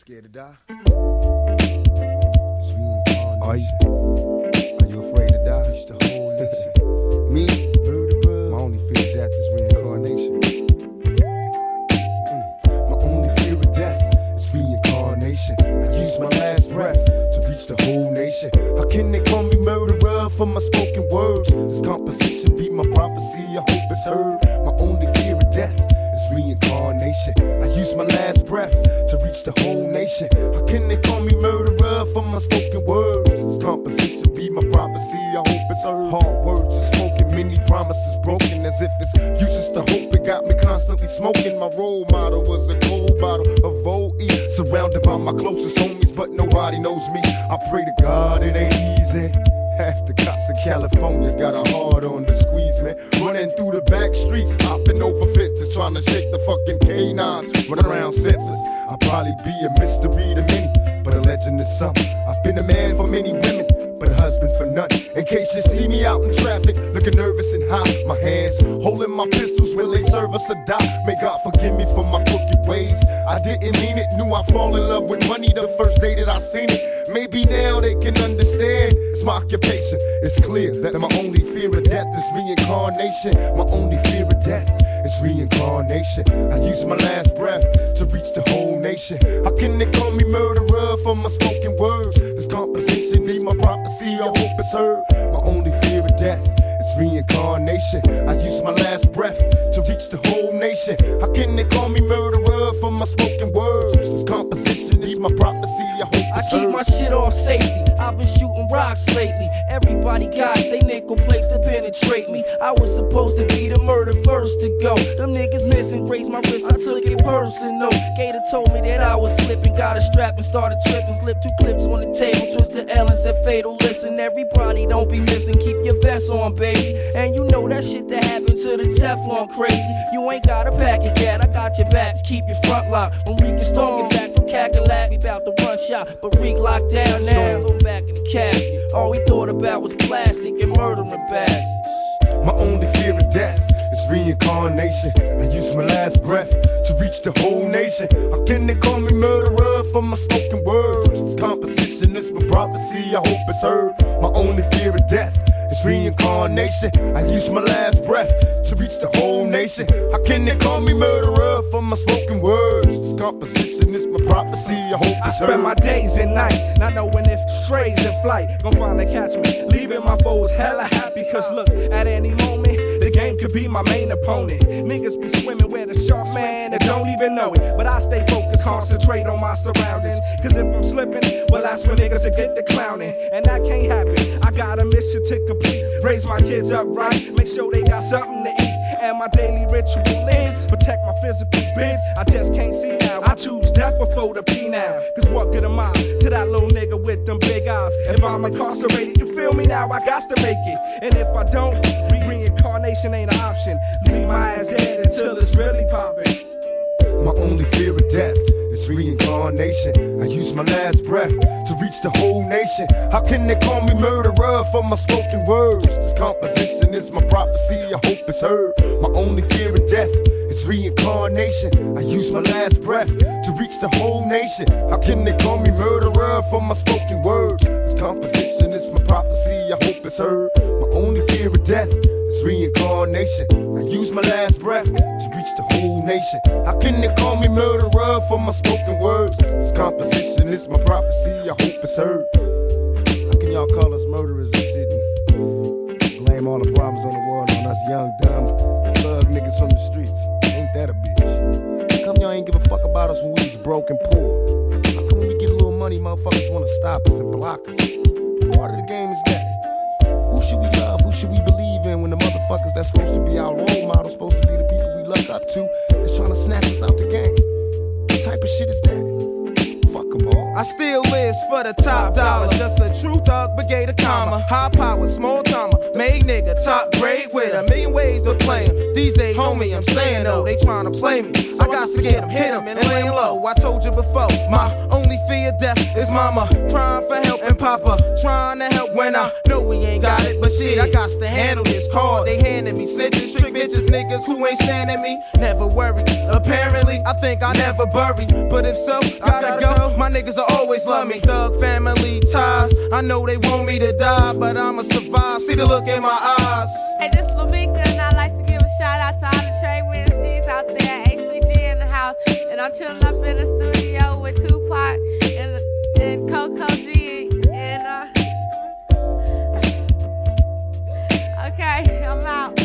Scared to die? Are you? Are you afraid to die? Me? My only fear of death is reincarnation. Mm. My only fear of death is reincarnation. I use my last breath to reach the whole nation. How can they call me murderer for my spoken words? This composition be my prophecy. I hope it's heard. My How can they call me murderer for my spoken words? Composition be my prophecy. I hope it's heard. Hard words are spoken, many promises broken, as if it's useless to hope. It got me constantly smoking. My role model was a cold bottle of OE, surrounded by my closest homies, but nobody knows me. I pray to God it ain't easy. Half the cops in California got a hard on the squeeze, man. Running through the back streets, hopping over fences, trying to shake the fucking canines. Running around senses. Probably be a mystery to many, but a legend is something. I've been a man for many women, but a husband for none. In case you see me out in traffic, looking nervous and high, my hands holding my pistols, will they serve us or die? May God forgive me for my crooked ways. I didn't mean it, knew I fall in love with money the first day that I seen it. Maybe now they can understand. It's my occupation. It's clear that my only fear of death is reincarnation. My only fear of death is reincarnation. I use my last breath to reach the. How can they call me murderer for my spoken words? This composition need my prophecy. I hope it's heard. My only fear of death is reincarnation. I use my last breath to reach the whole nation. How can they call me murderer for my spoken words? Lately. Everybody got they nickel place to penetrate me. I was supposed to be the murder first to go. Them niggas missing, raised my wrist, I took it personal. Gator told me that I was slipping, got a strap and started tripping. Slipped two clips on the table, twisted L and said fatal. Listen, everybody don't be missing, keep your vest on, baby. And you know that shit that happened to the Teflon crazy. You ain't got a packet yet, I got your back, just keep your front lock. When Reek is get back from Cackalack, we bout to run shot, but Reek locked down now. Him back in the casket. All we thought about was plastic and murdering the bastards. My only fear of death is reincarnation. I use my last breath to reach the whole nation. How can they call me murderer for my spoken words? This composition is my prophecy. I hope it's heard. My only fear of death is reincarnation. I use my last breath to reach the whole nation. How can they call me murderer for my spoken words? Composition is my prophecy. I hope I spend heard. my days and nights not knowing if strays in flight gon' finally catch me. Leaving my foes hella happy, cause look, at any moment, the game could be my main opponent. Niggas be swimming where the sharks man and don't even know it. But I stay focused, concentrate on my surroundings. Cause if I'm slipping, well, that's when niggas will get the clowning. And that can't happen. I got a mission to complete. Raise my kids up right, make sure they got something to eat. And my daily ritual is protect my physical bits. I just can't see now. I choose death before the P now. Cause what good am I to that little nigga with them big eyes? If I'm incarcerated, you feel me now? I got to make it. And if I don't, reincarnation ain't an option. Leave my ass dead until it's really popping. My only fear of death is reincarnation. I use my last breath to reach the whole nation. How can they call me murderer for my spoken words? This composition is my prophecy. I hope it's heard. My only fear of death is reincarnation. I use my last breath to reach the whole nation. How can they call me murderer for my spoken words? This composition is my prophecy. I hope it's heard. My only fear of death is reincarnation. I use my last breath to reach the whole nation. How can they call me murderer for my spoken words? This composition is my prophecy. I hope it's heard. How can y'all call us murderers and shit? Blame all the problems on the world on us young, dumb, thug niggas from the streets. Ain't that a bitch? How come y'all ain't give a fuck about us when we was broke and poor? How come when we get a little money, motherfuckers wanna stop us and block us? Part of the game is that. Who should we love? Who should we believe in when the motherfuckers that's supposed to be our role model, supposed to be the people we look up to, is trying to snatch us out the game? What type of shit is that? Fuck 'em all. I still live for the top dollar. Just a true thug, brigade of karma. High power, small timer. Made nigga, top grade with a million ways to play 'em. These days, homie, I'm saying though, they tryna play me. So I got to get 'em, hit 'em, and lay low. I told you before, my only fear death is mama. Crying for help and papa. Trying to help when I know we ain't got it. But shit, I got to handle this card. They handing me snitches, trick bitches, niggas who ain't standing me. Never worry. Apparently, I think I never bury. But if so, gotta go. My niggas always love me. Thug family ties. I know they want me to die, but I'ma survive. See the look in my eyes. Hey, this is Lamika, and I'd like to give a shout out to all the trade Wednesdays out there. HPG in the house, and I'm chilling up in the studio with Tupac and, and Coco G. And uh, okay, I'm out.